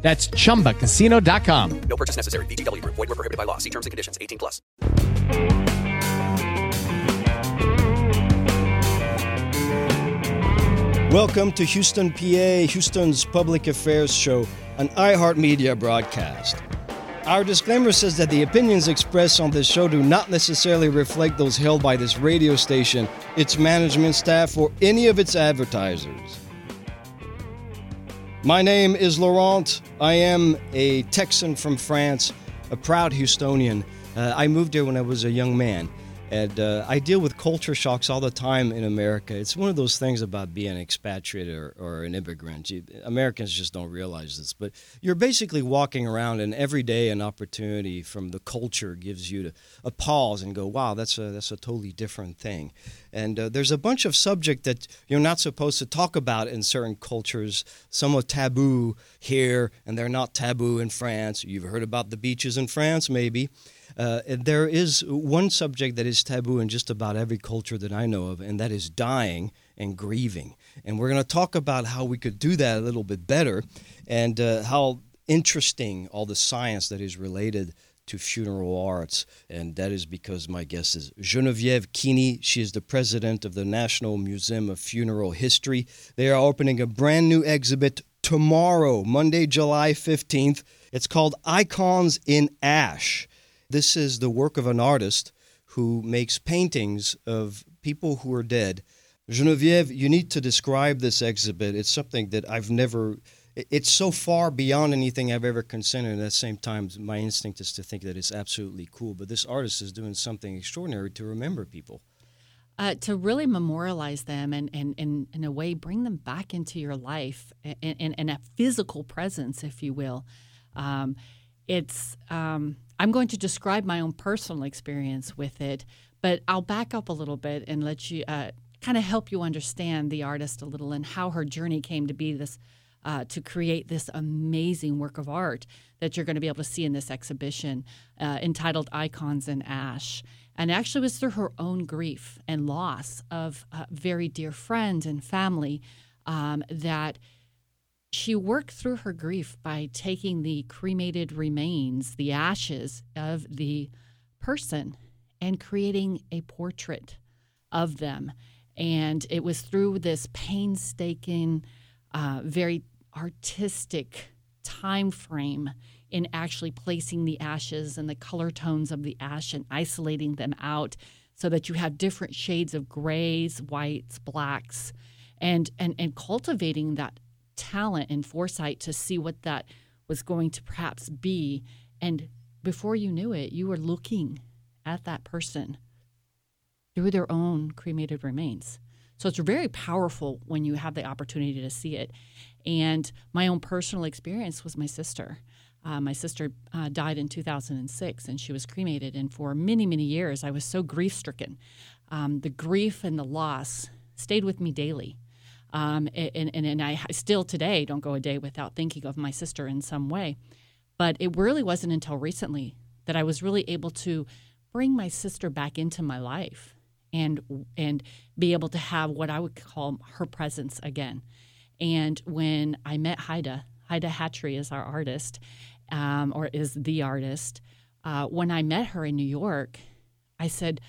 That's chumbacasino.com. No purchase necessary. VGW Group. Void were prohibited by law. See terms and conditions. 18 plus. Welcome to Houston, PA, Houston's public affairs show, an iHeartMedia broadcast. Our disclaimer says that the opinions expressed on this show do not necessarily reflect those held by this radio station, its management staff, or any of its advertisers. My name is Laurent. I am a Texan from France, a proud Houstonian. Uh, I moved here when I was a young man. And uh, I deal with culture shocks all the time in America. It's one of those things about being an expatriate or, or an immigrant. You, Americans just don't realize this, but you're basically walking around, and every day an opportunity from the culture gives you to, a pause and go, "Wow, that's a that's a totally different thing." And uh, there's a bunch of subject that you're not supposed to talk about in certain cultures. Some are taboo here, and they're not taboo in France. You've heard about the beaches in France, maybe. Uh, there is one subject that is taboo in just about every culture that I know of, and that is dying and grieving. And we're going to talk about how we could do that a little bit better and uh, how interesting all the science that is related to funeral arts. And that is because my guest is Genevieve Keeney. She is the president of the National Museum of Funeral History. They are opening a brand new exhibit tomorrow, Monday, July 15th. It's called Icons in Ash. This is the work of an artist who makes paintings of people who are dead. Genevieve, you need to describe this exhibit. It's something that I've never, it's so far beyond anything I've ever considered. At the same time, my instinct is to think that it's absolutely cool. But this artist is doing something extraordinary to remember people. Uh, to really memorialize them and, and, and, in a way, bring them back into your life in, and, and a physical presence, if you will. Um, it's, um, I'm going to describe my own personal experience with it, but I'll back up a little bit and let you uh, kind of help you understand the artist a little and how her journey came to be this. Uh, to create this amazing work of art that you're going to be able to see in this exhibition uh, entitled Icons in Ash. And actually, was through her own grief and loss of very dear friends and family um, that she worked through her grief by taking the cremated remains, the ashes of the person, and creating a portrait of them. And it was through this painstaking, uh, very artistic time frame in actually placing the ashes and the color tones of the ash and isolating them out so that you have different shades of grays, whites, blacks, and and and cultivating that talent and foresight to see what that was going to perhaps be. And before you knew it, you were looking at that person through their own cremated remains. So it's very powerful when you have the opportunity to see it. And my own personal experience was my sister. Uh, my sister uh, died in 2006 and she was cremated. And for many, many years, I was so grief stricken. Um, the grief and the loss stayed with me daily. Um, and, and, and I still today don't go a day without thinking of my sister in some way. But it really wasn't until recently that I was really able to bring my sister back into my life and and be able to have what I would call her presence again. And when I met Haida, Haida Hatchery is our artist, um, or is the artist. Uh, when I met her in New York, I said,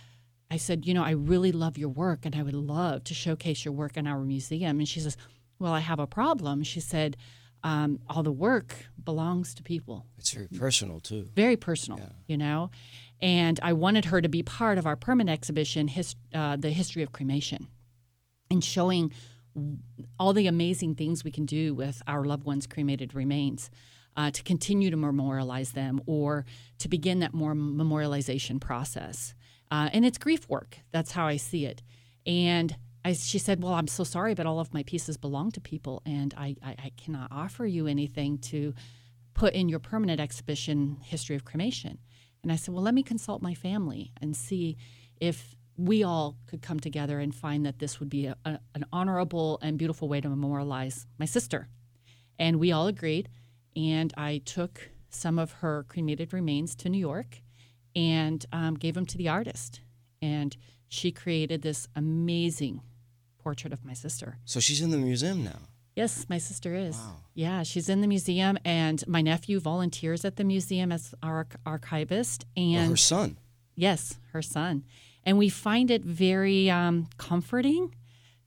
I said, you know, I really love your work and I would love to showcase your work in our museum. And she says, well, I have a problem. She said, um, all the work belongs to people. It's very personal, too. Very personal, yeah. you know? And I wanted her to be part of our permanent exhibition, his, uh, The History of Cremation, and showing all the amazing things we can do with our loved ones' cremated remains. Uh, to continue to memorialize them or to begin that more memorialization process. Uh, and it's grief work. That's how I see it. And I, she said, Well, I'm so sorry, but all of my pieces belong to people, and I, I, I cannot offer you anything to put in your permanent exhibition, History of Cremation. And I said, well, let me consult my family and see if we all could come together and find that this would be a, a, an honorable and beautiful way to memorialize my sister. And we all agreed. And I took some of her cremated remains to New York and um, gave them to the artist. And she created this amazing portrait of my sister. So she's in the museum now. Yes, my sister is. Yeah, she's in the museum, and my nephew volunteers at the museum as our archivist. Or And her son. yes, her son. And we find it very um, comforting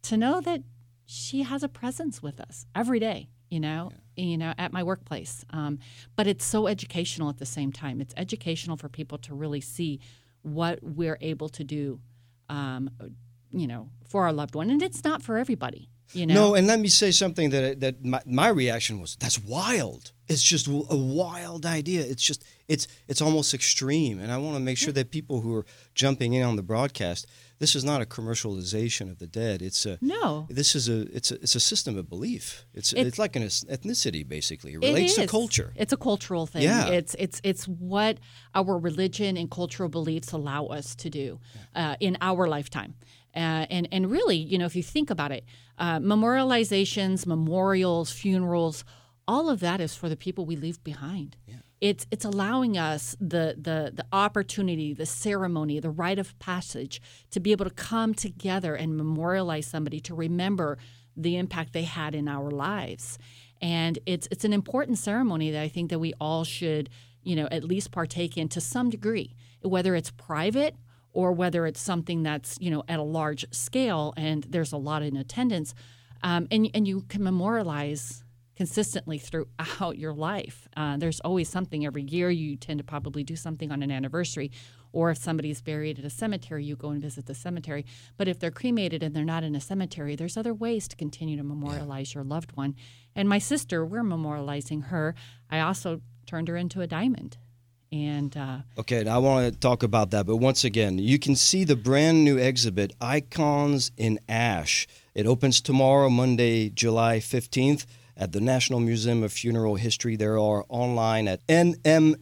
to know that she has a presence with us every day. You know, you know, at my workplace. Um, but it's so educational at the same time. It's educational for people to really see what we're able to do. Um, you know, for our loved one, and it's not for everybody. You know, No, and let me say something that that my, my reaction was that's wild. It's just a wild idea. It's just it's it's almost extreme, and I want to make sure that people who are jumping in on the broadcast, this is not a commercialization of the dead. It's a No. This is a it's a it's a system of belief. It's it's, It's- like an ethnicity basically. It It relates to culture. It's a cultural thing. Yeah. It's it's it's what our religion and cultural beliefs allow us to do uh, in our lifetime. Uh, and and really, you know, if you think about it, uh, memorializations, memorials, funerals, all of that is for the people we leave behind. It's it's allowing us the the the opportunity, the ceremony, the rite of passage to be able to come together and memorialize somebody to remember the impact they had in our lives. And it's it's an important ceremony that I think that we all should, you know, at least partake in to some degree, whether it's private or whether it's something that's you know at a large scale and there's a lot in attendance, um, and and you can memorialize consistently throughout your life. Uh, there's always something every year. You tend to probably do something on an anniversary, or if somebody's buried at a cemetery, you go and visit the cemetery. But if they're cremated and they're not in a cemetery, there's other ways to continue to memorialize your loved one. And my sister, we're memorializing her. I also turned her into a diamond. And uh, Okay, now I want to talk about that, but once again, you can see the brand new exhibit, Icons in Ash. It opens tomorrow, Monday, July 15th, at the National Museum of Funeral History. There are online at nmfh.org.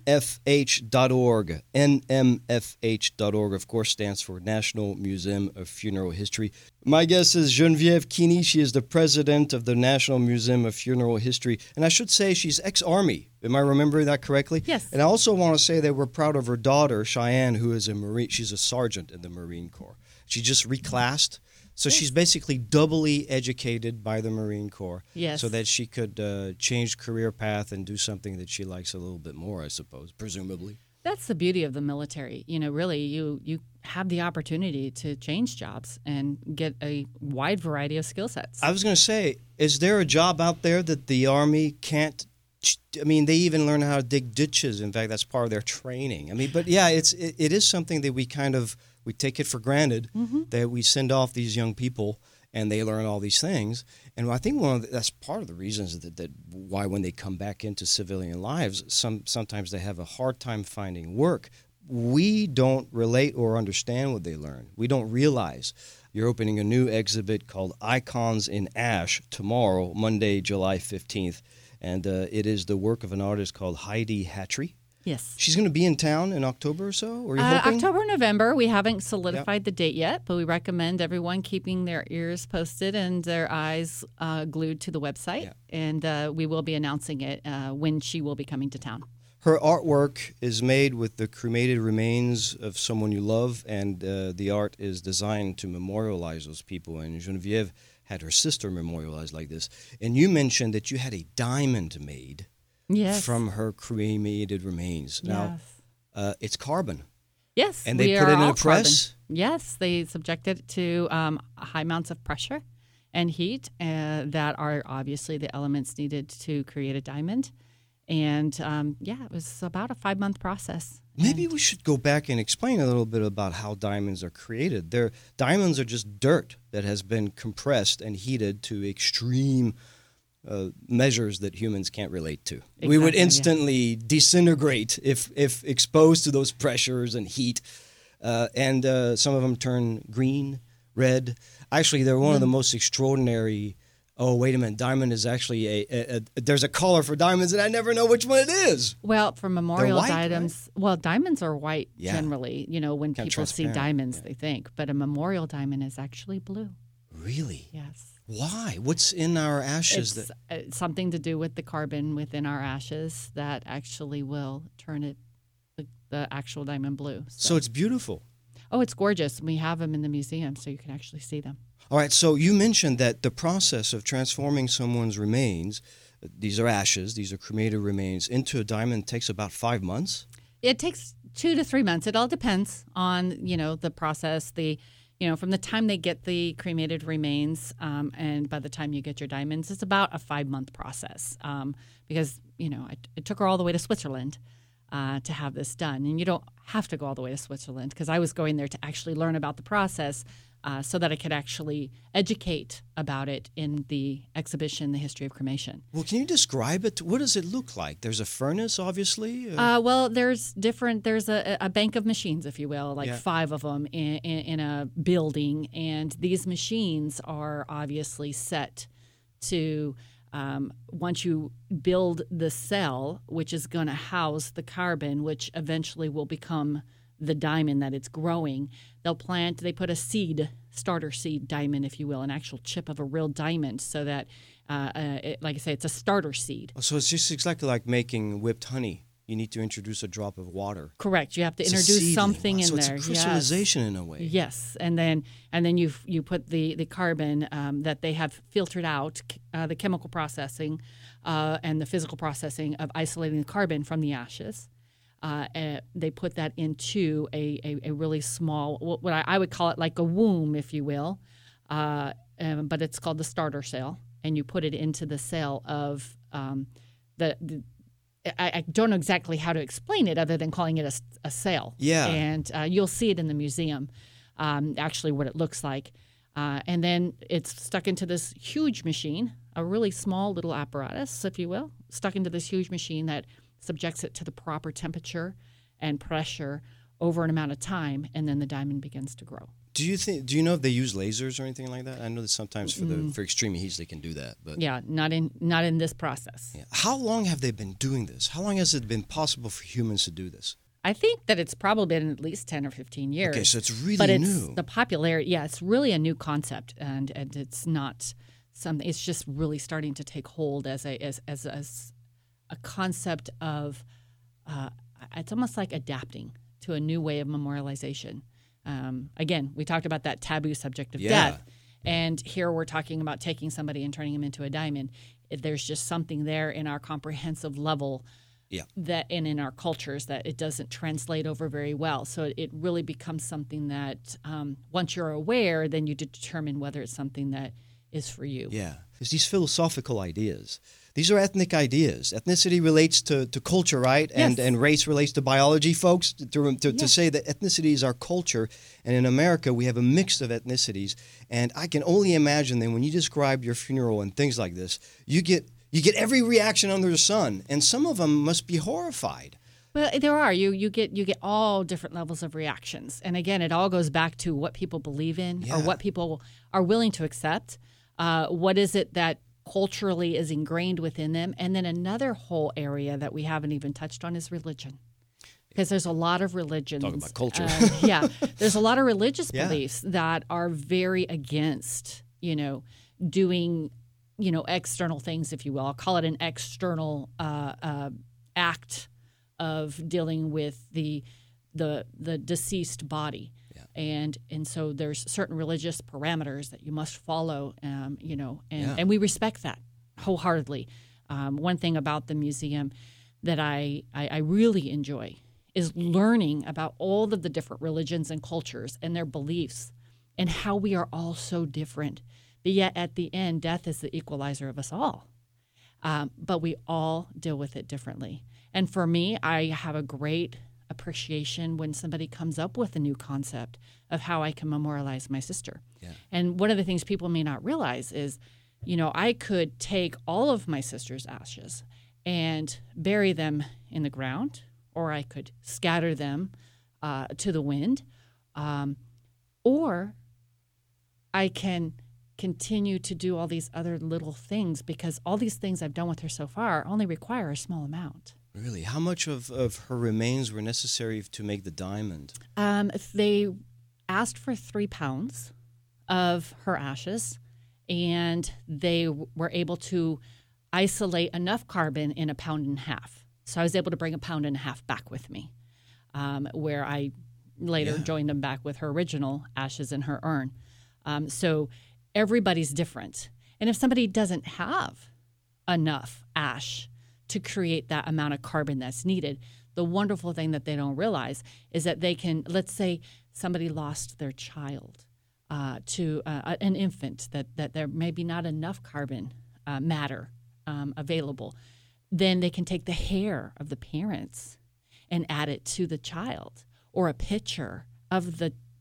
nmfh.org, of course, stands for National Museum of Funeral History. My guest is Geneviève Keeney. She is the president of the National Museum of Funeral History. And I should say she's ex Army. Am I remembering that correctly? Yes. And I also want to say that we're proud of her daughter, Cheyenne, who is a Marine. She's a sergeant in the Marine Corps. She just reclassed. So she's basically doubly educated by the Marine Corps. Yes. So that she could uh, change career path and do something that she likes a little bit more, I suppose, presumably. That's the beauty of the military. You know, really, you you have the opportunity to change jobs and get a wide variety of skill sets. I was going to say, is there a job out there that the Army can't? I mean, they even learn how to dig ditches. In fact, that's part of their training. I mean, but yeah, it's it, it is something that we kind of we take it for granted that we send off these young people and they learn all these things. And I think one of the, that's part of the reasons that, that why when they come back into civilian lives, some sometimes they have a hard time finding work. We don't relate or understand what they learn. We don't realize. You're opening a new exhibit called Icons in Ash tomorrow, Monday, July 15th. And uh, it is the work of an artist called Heidi Hatchery. Yes. She's going to be in town in October or so? Or are you Uh, hoping? October, November. We haven't solidified the date yet, but we recommend everyone keeping their ears posted and their eyes uh, glued to the website. Yeah. And uh, we will be announcing it uh, when she will be coming to town. Her artwork is made with the cremated remains of someone you love, and uh, the art is designed to memorialize those people. And Genevieve had her sister memorialized like this. And you mentioned that you had a diamond made Yes. from her cremated remains. Now, Yes. uh, it's carbon. Yes. And they put it in a press? carbon. Yes, they subjected it to um, high amounts of pressure and heat uh, that are obviously the elements needed to create a diamond. And um, yeah, it was about a five month process. Maybe we should go back and explain a little bit about how diamonds are created. They're, diamonds are just dirt that has been compressed and heated to extreme uh, measures that humans can't relate to. we would Exactly, yeah. instantly disintegrate if, if exposed to those pressures and heat. Uh, and uh, some of them turn green, red. Actually, they're one of the most extraordinary Oh, wait a minute. Diamond is actually a, a, a there's a color for diamonds, and I never know which one it is. Well, for memorial white, items, well, diamonds are white Yeah. generally. You know, when Kinda people see diamonds, they think, but a memorial diamond is actually blue. Really? Yes. Why? What's in our ashes It's that? uh, something to do with the carbon within our ashes that actually will turn it the, the actual diamond blue. So it's beautiful. oh, it's gorgeous. We have them in the museum, so you can actually see them. All right. So you mentioned that the process of transforming someone's remains, these are ashes, these are cremated remains, into a diamond takes about five months. It takes two to three months. It all depends on you know the process. The you know from the time they get the cremated remains um, and by the time you get your diamonds, it's about a five month process um, because you know it, it took her all the way to Switzerland. Uh, to have this done, and you don't have to go all the way to Switzerland because I was going there to actually learn about the process, uh, so that I could actually educate about it in the exhibition, "The History of Cremation." Well, can you describe it? What does it look like? There's a furnace, obviously. Uh, Uh, well, there's different. There's a, a bank of machines, if you will, like Yeah. five of them in, in, in a building, and these machines are obviously set to. Um, once you build the cell, which is going to house the carbon, which eventually will become the diamond that it's growing, they'll plant. They put a seed, starter seed diamond, if you will, an actual chip of a real diamond, so that, uh, uh, it, like I say, it's a starter seed. so it's just exactly like making whipped honey. You need to introduce a drop of water. Correct. You have to It's introduce something Wow, in so there. It's a crystallization in a way. Yes. yes, and then and then you you put the the carbon um, that they have filtered out, uh, the chemical processing, uh, and the physical processing of isolating the carbon from the ashes. Uh, uh, they put that into a, a, a really small, what I, I would call it like a womb, if you will, uh, um, but it's called the starter cell, and you put it into the cell of um, the, the I, I don't know exactly how to explain it other than calling it a cell. Yeah. And uh, you'll see it in the museum, um, actually, what it looks like. Uh, and then it's stuck into this huge machine, a really small little apparatus, if you will, stuck into this huge machine that subjects it to the proper temperature and pressure over an amount of time, and then the diamond begins to grow. Do you think? Do you know if they use lasers or anything like that? I know that sometimes for the for extreme heats they can do that, but Yeah, not in not in this process. Yeah. How long have they been doing this? How long has it been possible for humans to do this? I think that it's probably been at least ten or fifteen years. Okay, so it's really but it's new. the popularity. Yeah, it's really a new concept, and and it's not something. It's just really starting to take hold as a as as a, s- a concept of. Uh, it's almost like adapting to a new way of memorialization. Um, again, we talked about that taboo subject of Yeah. death, and here we're talking about taking somebody and turning them into a diamond. If There's just something there in our comprehensive level Yeah. that and in our cultures that it doesn't translate over very well. So it really becomes something that um, once you're aware, then you determine whether it's something that is for you. Yeah. It's these philosophical ideas. These are ethnic ideas. Ethnicity relates to, to culture, right? And Yes. and race relates to biology, folks. To, to, to say that ethnicity is our culture. And in America, we have a mix of ethnicities. And I can only imagine that when you describe your funeral and things like this, you get you get every reaction under the sun. And some of them must be horrified. Well, eh, there are you you get you get all different levels of reactions, and again, it all goes back to what people believe in Yeah. or what people are willing to accept. Uh, what is it that culturally is ingrained within them, and then another whole area that we haven't even touched on is religion, because there's a lot of religions. Talk about culture. uh, yeah, there's a lot of religious Yeah. beliefs that are very against you know doing you know external things, if you will. I'll call it an external uh, uh, act of dealing with the the the deceased body. And and so there's certain religious parameters that you must follow, um, you know, and, Yeah. and we respect that wholeheartedly. Um, one thing about the museum that I, I I really enjoy is learning about all of the different religions and cultures and their beliefs and how we are all so different. But yet at the end, death is the equalizer of us all um, but we all deal with it differently. And for me, I have a great appreciation when somebody comes up with a new concept of how I can memorialize my sister. And one of the things people may not realize is, you know, I could take all of my sister's ashes and bury them in the ground, or I could scatter them uh, to the wind, um, or I can continue to do all these other little things because all these things I've done with her so far only require a small amount. Really? How much of, of her remains were necessary to make the diamond? Um, they asked for three pounds of her ashes, and they were able to isolate enough carbon in a pound and a half. So I was able to bring a pound and a half back with me, um, where I later joined them back with her original ashes in her urn. Um, so everybody's different. And if somebody doesn't have enough ash to create that amount of carbon that's needed, the wonderful thing that they don't realize is that they can, let's say somebody lost their child uh, to uh, an infant, that, that there may be not enough carbon uh, matter um, available, then they can take the hair of the parents and add it to the child or a picture of the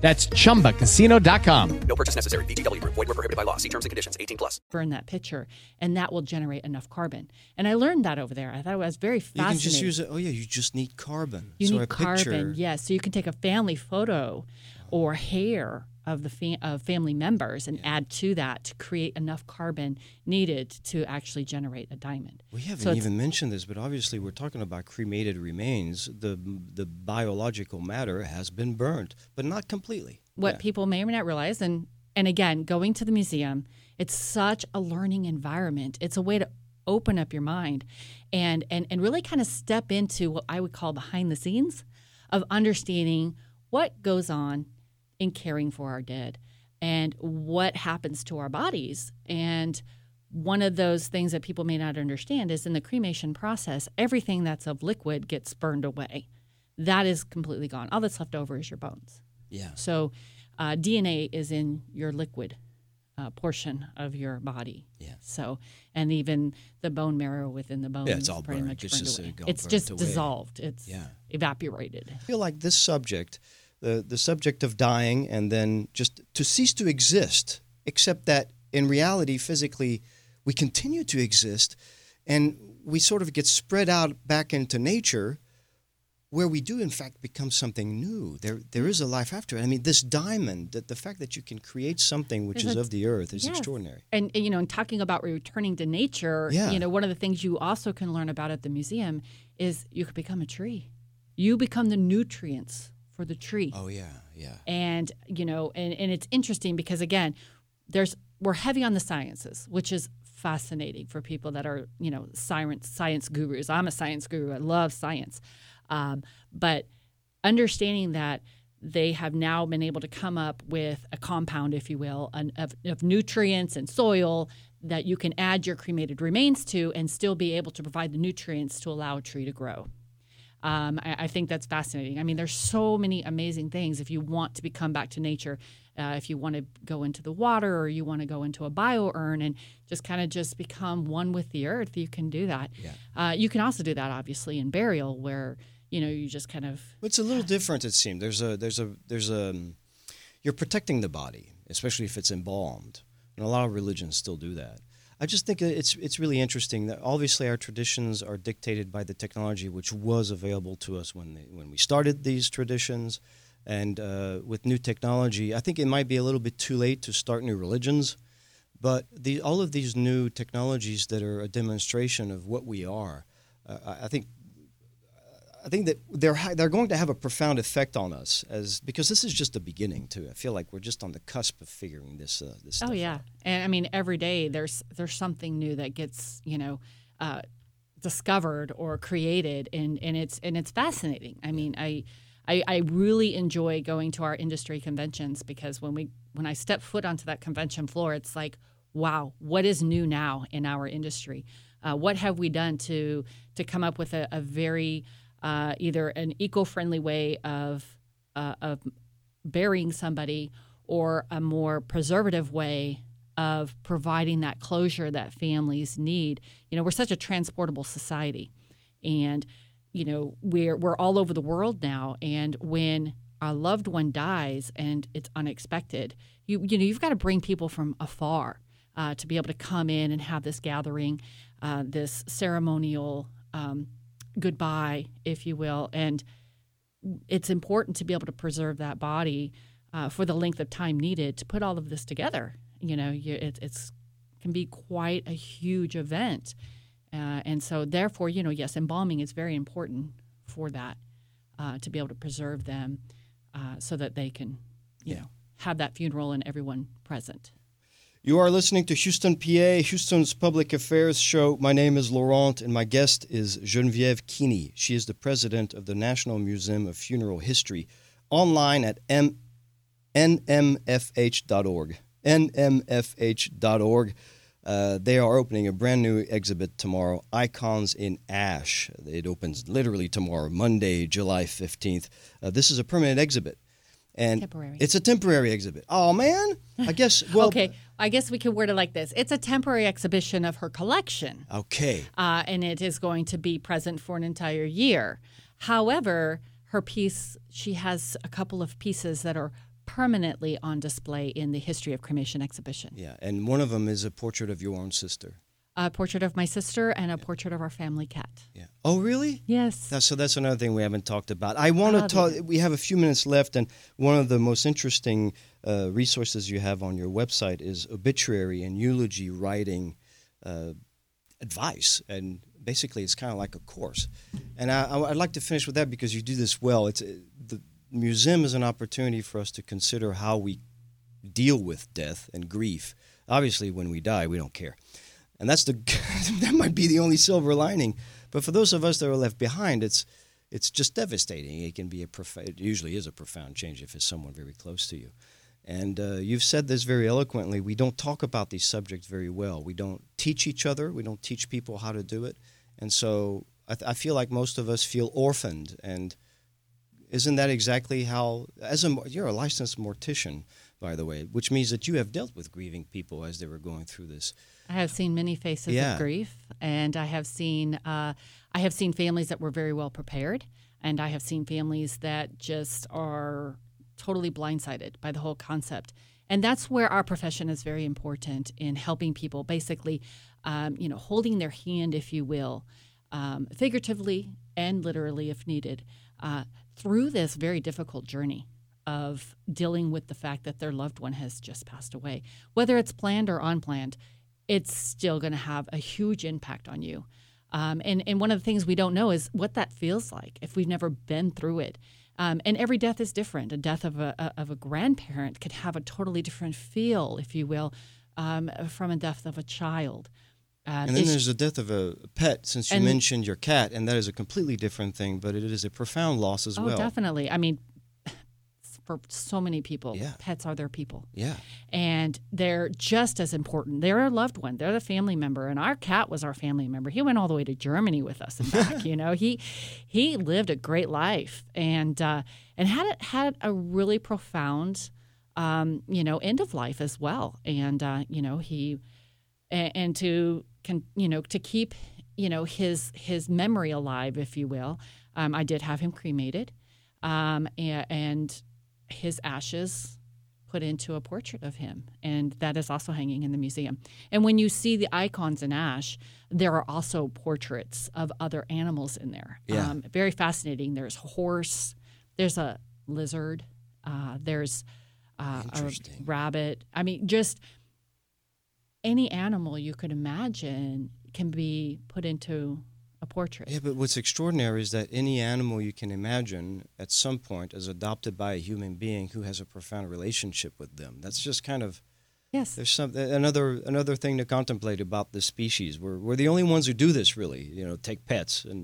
That's chumbacasino.com. No purchase necessary. VGW Group. Void were prohibited by law. See terms and conditions. 18 plus. burn that picture, and that will generate enough carbon. And I learned that over there. I thought it was very fascinating. You can just use it. Oh, yeah, you just need carbon. You so need a carbon, picture, yes. So you can take a family photo or hair of the fa- of family members and add to that to create enough carbon needed to actually generate a diamond. We haven't So even mentioned this, but obviously we're talking about cremated remains. The the biological matter has been burnt, but not completely. what Yeah. people may or may not realize and and again going to the museum it's such a learning environment it's a way to open up your mind and and and really kind of step into what i would call behind the scenes of understanding what goes on in caring for our dead and what happens to our bodies and one of those things that people may not understand is in the cremation process everything that's of liquid gets burned away that is completely gone all that's left over is your bones Yeah. so, uh, DNA is in your liquid uh, portion of your body. Yeah. So, and even the bone marrow within the bones, Yeah, it's all pretty burned. much It's burned just, away. It's just away. dissolved. It's Yeah. evaporated. I feel like this subject, the the subject of dying and then just to cease to exist, except that in reality, physically, we continue to exist, and we sort of get spread out back into nature, where we do in fact become something new. There there is a life after it. I mean, this diamond, that the fact that you can create something which There's is a- of the earth is Yes. extraordinary. And, and, you know, in talking about returning to nature, Yeah. you know, one of the things you also can learn about at the museum is you could become a tree. You become the nutrients for the tree. Oh yeah, yeah. and you know and, and it's interesting because again there's we're heavy on the sciences which is fascinating for people that are you know science science gurus i'm a science guru i love science um, but understanding that they have now been able to come up with a compound if you will an, of, of nutrients and soil that you can add your cremated remains to and still be able to provide the nutrients to allow a tree to grow um, I, I think that's fascinating. I mean, there's so many amazing things. If you want to become back to nature, uh, if you want to go into the water or you want to go into a bio urn and just kind of just become one with the earth, you can do that. Yeah. Uh, you can also do that, obviously, in burial, where you know you just kind of It's a little different. It seems there's a there's a there's a you're protecting the body, especially if it's embalmed, and a lot of religions still do that. I just think it's it's really interesting that obviously our traditions are dictated by the technology which was available to us when they, when we started these traditions, and uh, with new technology, I think it might be a little bit too late to start new religions. But the, all of these new technologies that are a demonstration of what we are, uh, I I think I think that they're they're going to have a profound effect on us as because this is just the beginning too. I feel like we're just on the cusp of figuring this uh, this. oh yeah, out. and I mean every day there's there's something new that gets you know. Uh, discovered or created and, and it's and it's fascinating i mean I, I i really enjoy going to our industry conventions because when we when i step foot onto that convention floor it's like wow what is new now in our industry uh, what have we done to to come up with a, a very uh, either an eco-friendly way of uh, of burying somebody or a more preservative way of providing that closure that families need. You know, we're such a transportable society, and you know we're we're all over the world now. And when a loved one dies and it's unexpected, you you know you've got to bring people from afar uh, to be able to come in and have this gathering, uh, this ceremonial um, goodbye, if you will, and it's important to be able to preserve that body uh, for the length of time needed to put all of this together. You know, you, it, it's can be quite a huge event, uh, and so therefore, you know, yes, embalming is very important for that uh, to be able to preserve them uh, so that they can, you Yeah. know, have that funeral and everyone present. You are listening to Houston, PA, Houston's public affairs show. My name is Laurent, and my guest is Geneviève Keeney. She is the president of the National Museum of Funeral History, online at m- nmfh.org. nmfh.org. Uh, they are opening a brand new exhibit tomorrow, Icons in Ash. It opens literally tomorrow, Monday, July 15th. Uh, this is a permanent exhibit. And Temporary. it's a temporary exhibit. Oh, man. I guess, well, okay, I guess we could word it like this: It's a temporary exhibition of her collection. Okay. uh, and it is going to be present for an entire year. However, her piece, she has a couple of pieces that are permanently on display in the History of Cremation exhibition. Yeah, and one of them is a portrait of your own sister. A portrait of my sister and a portrait of our family cat. Yeah. Oh, really? Yes. That's, so that's another thing we haven't talked about. I want to talk. We have a few minutes left, and one of the most interesting uh, resources you have on your website is obituary and eulogy writing uh, advice, and basically it's kind of like a course. And I, I- I'd like to finish with that because you do this well. It's uh, the museum is an opportunity for us to consider how we deal with death and grief. Obviously, when we die, we don't care, and that's the that might be the only silver lining. But for those of us that are left behind, it's it's just devastating. It can be a it usually is a profound change if it's someone very close to you. And uh, you've said this very eloquently. We don't talk about these subjects very well. We don't teach each other. We don't teach people how to do it. And so I, th- I feel like most of us feel orphaned. And isn't that exactly how? As a you're a licensed mortician, by the way, which means that you have dealt with grieving people as they were going through this. I have seen many faces Yeah. of grief, and I have seen uh, I have seen families that were very well prepared, and I have seen families that just are totally blindsided by the whole concept. And that's where our profession is very important in helping people, basically, um, you know, holding their hand, if you will, um, figuratively and literally, if needed, uh, through this very difficult journey of dealing with the fact that their loved one has just passed away, whether it's planned or unplanned it's still going to have a huge impact on you. Um, and, and one of the things we don't know is what that feels like if we've never been through it. Um, and every death is different. A death of a, a- of a grandparent could have a totally different feel, if you will, um, from a death of a child. Uh, And then there's the death of a pet, since you mentioned your cat, and that is a completely different thing, but it is a profound loss as oh, well. definitely. I mean, for so many people, Yeah. pets are their people. Yeah. and they're just as important. They're a loved one. They're the family member, and our cat was our family member. He went all the way to Germany with us and back. you know, he he lived a great life and uh, and had it had a really profound, um, you know, end of life as well. And uh, you know, he and, and to can you know to keep you know his his memory alive, if you will. Um, I did have him cremated, um, and, and his ashes put into a portrait of him, and that is also hanging in the museum. And when you see the icons in ash, there are also portraits of other animals in there. Yeah. Um, very fascinating. There's a horse, there's a lizard, uh, there's uh, a rabbit. I mean, just any animal you could imagine can be put into portrait. Yeah, but what's extraordinary is that any animal you can imagine at some point is adopted by a human being who has a profound relationship with them. That's just kind of Yes. there's some another another thing to contemplate about the species. We're we're the only ones who do this really. You know, take pets and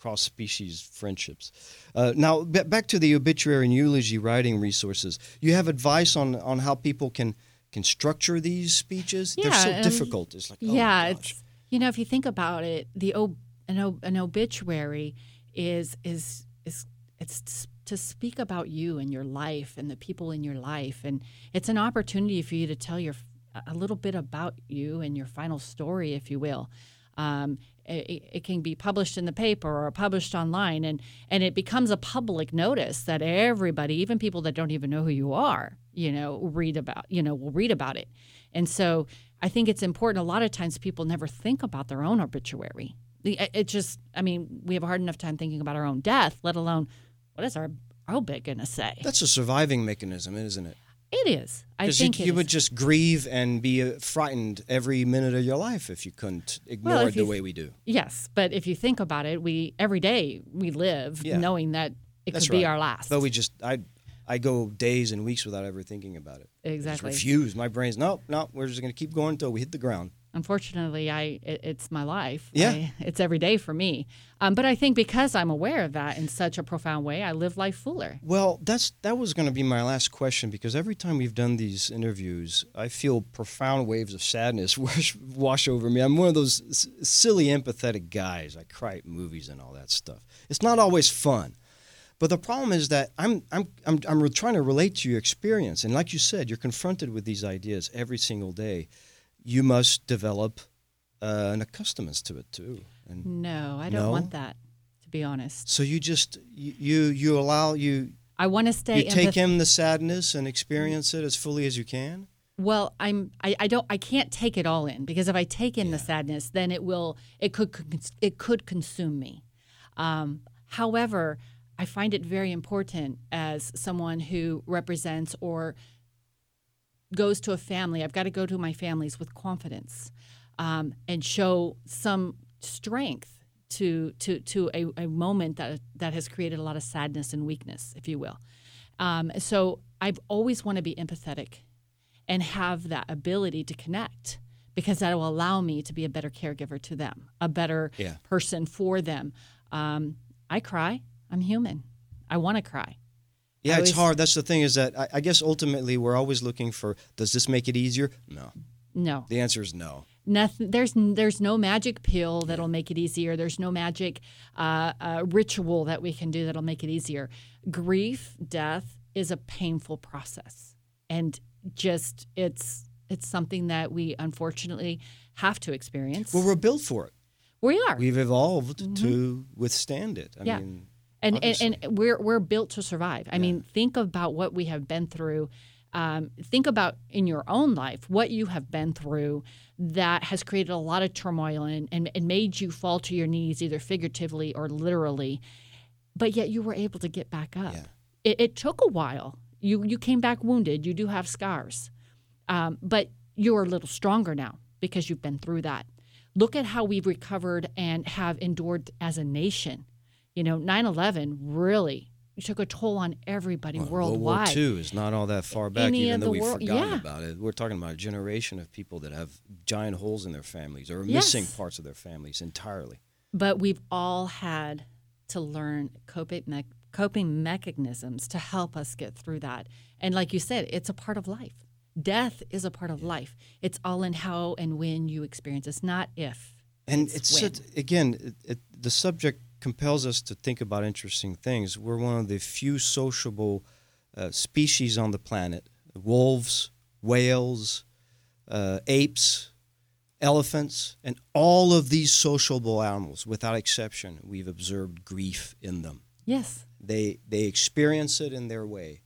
cross species friendships. Uh, now b- back to the obituary and eulogy writing resources. You have advice on on how people can can structure these speeches. They're so um, difficult. It's like oh yeah, it's you know if you think about it, the ob- an, an obituary is is is it's to speak about you and your life and the people in your life, and it's an opportunity for you to tell your a little bit about you and your final story, if you will. Um, it, it, can be published in the paper or published online, and and it becomes a public notice that everybody, even people that don't even know who you are, you know, read about, you know, will read about it. And so I think it's important. A lot of times, people never think about their own obituary. It just, I mean, we have a hard enough time thinking about our own death, let alone what is our obit going to say. That's a surviving mechanism, isn't it? It is. I think you, you would just grieve and be uh, frightened every minute of your life if you couldn't ignore well, it the way we do. Yes, but if you think about it, we every day we live yeah. knowing that it That's could right. be our last. But we just I I go days and weeks without ever thinking about it. Exactly. I refuse. My brain's no, no. We're just going to keep going until we hit the ground unfortunately i it, it's my life. Yeah. I, it's every day for me. Um, but i think because i'm aware of that in such a profound way i live life fuller. Well that's that was going to be my last question because every time we've done these interviews i feel profound waves of sadness wash, wash over me. I'm one of those s- silly empathetic guys. I cry at movies and all that stuff. It's not always fun. But the problem is that I'm, I'm, I'm, I'm trying to relate to your experience. And like you said, you're confronted with these ideas every single day you must develop uh, an accustomance to it too. And no, I don't no? want that. To be honest. So you just you you allow you. I want to stay. You take in the sadness and experience it as fully as you can. Well, I'm I, I don't I can't take it all in because if I take in yeah. the sadness, then it will it could it could consume me. Um, however, I find it very important as someone who represents or goes to a family, I've got to go to my families with confidence um, and show some strength to to to a, a, moment that that has created a lot of sadness and weakness, if you will. Um, so I've always want to be empathetic and have that ability to connect because that will allow me to be a better caregiver to them, a better yeah. person for them. Um, I cry. I'm human. I want to cry. Yeah, it's hard. That's the thing is that I, I, guess ultimately we're always looking for does this make it easier? No. No. The answer is no. Nothing. There's there's no magic pill that'll make it easier. There's no magic uh, uh, ritual that we can do that'll make it easier. Grief, death is a painful process, and just it's it's something that we unfortunately have to experience. Well, we're built for it. We are. We've evolved mm-hmm. to withstand it. I yeah. mean, and, and, and we're we're built to survive. I yeah. mean, think about what we have been through. Um, think about in your own life what you have been through that has created a lot of turmoil and, and, and made you fall to your knees either figuratively or literally but yet you were able to get back up yeah. it, it, took a while you you came back wounded you do have scars um, but you're a little stronger now because you've been through that look at how we've recovered and have endured as a nation you know, 9 11 really took a toll on everybody well, worldwide. World War II is not all that far back, Any even though we've world, forgotten yeah. about it. We're talking about a generation of people that have giant holes in their families or yes. missing parts of their families entirely. But we've all had to learn coping, me- coping mechanisms to help us get through that. And like you said, it's a part of life. Death is a part of yeah. life. It's all in how and when you experience. It's not if. And it's, it's again, it, it, the subject compels us to think about interesting things. We're one of the few sociable uh, species on the planet wolves, whales, uh, apes, elephants, and all of these sociable animals, without exception, we've observed grief in them. Yes. They, they experience it in their way.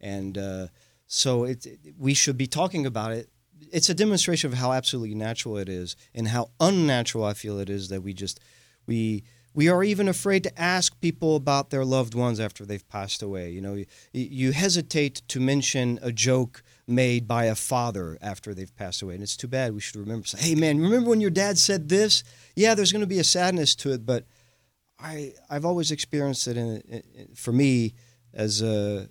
And uh, so it, we should be talking about it. It's a demonstration of how absolutely natural it is and how unnatural I feel it is that we just, we, we are even afraid to ask people about their loved ones after they've passed away. You know, you, you, hesitate to mention a joke made by a father after they've passed away, and it's too bad. We should remember. Say, hey, man, remember when your dad said this? Yeah, there's going to be a sadness to it, but I I've always experienced it in, in for me as a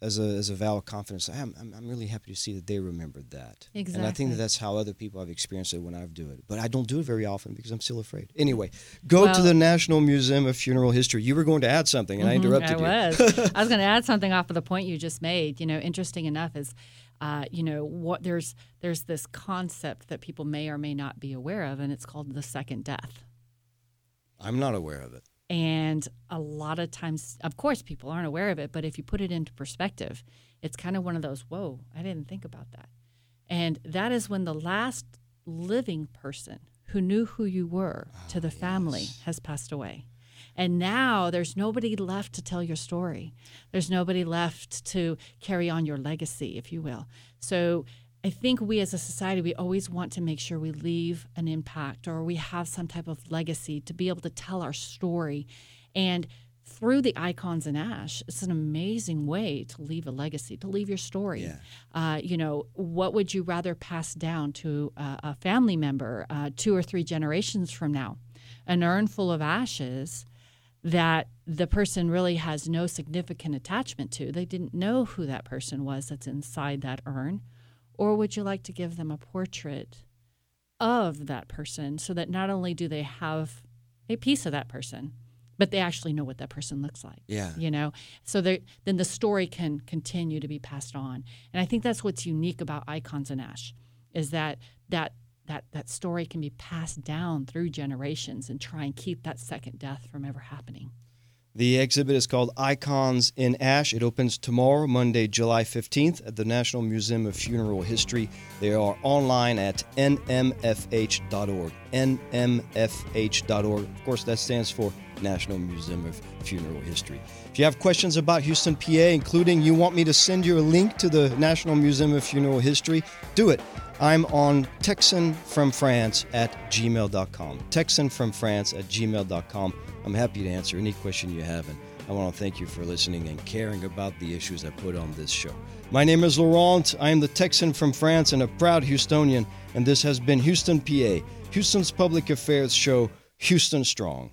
as a as a vow of confidence. I'm, I'm, really happy to see that they remembered that. Exactly. And I think that that's how other people have experienced it when I've do it. But I don't do it very often because I'm still afraid. Anyway, go well, to the National Museum of Funeral History. You were going to add something, and mm-hmm, I interrupted I you. was. I was going to add something off of the point you just made. You know, interesting enough is. Uh, you know what there's there's this concept that people may or may not be aware of and it's called the second death i'm not aware of it and a lot of times, of course, people aren't aware of it, but if you put it into perspective, it's kind of one of those, whoa, I didn't think about that. And that is when the last living person who knew who you were to the ah, family has passed away. And now there's nobody left to tell your story. There's nobody left to carry on your legacy, if you will. So I think we as a society, we always want to make sure we leave an impact or we have some type of legacy to be able to tell our story. And through the icons in ash, it's an amazing way to leave a legacy, to leave your story. Yeah. Uh, you know, what would you rather pass down to a, a family member uh, two or three generations from now? An urn full of ashes that the person really has no significant attachment to. They didn't know who that person was that's inside that urn. Or would you like to give them a portrait of that person so that not only do they have a piece of that person, but they actually know what that person looks like. Yeah. You know, so they, then the story can continue to be passed on. And I think that's what's unique about Icons in Ash is that that that that story can be passed down through generations and try and keep that second death from ever happening. The exhibit is called Icons in Ash. It opens tomorrow, Monday, July 15th, at the National Museum of Funeral History. They are online at nmfh.org. nmfh.org. Of course, that stands for National Museum of Funeral History. If you have questions about Houston, PA, including you want me to send you a link to the National Museum of Funeral History, do it. I'm on texanfromfrance at gmail.com. Texanfromfrance at gmail.com. I'm happy to answer any question you have, and I want to thank you for listening and caring about the issues I put on this show. My name is Laurent. I am the Texan from France and a proud Houstonian, and this has been Houston, PA, Houston's public affairs show, Houston Strong.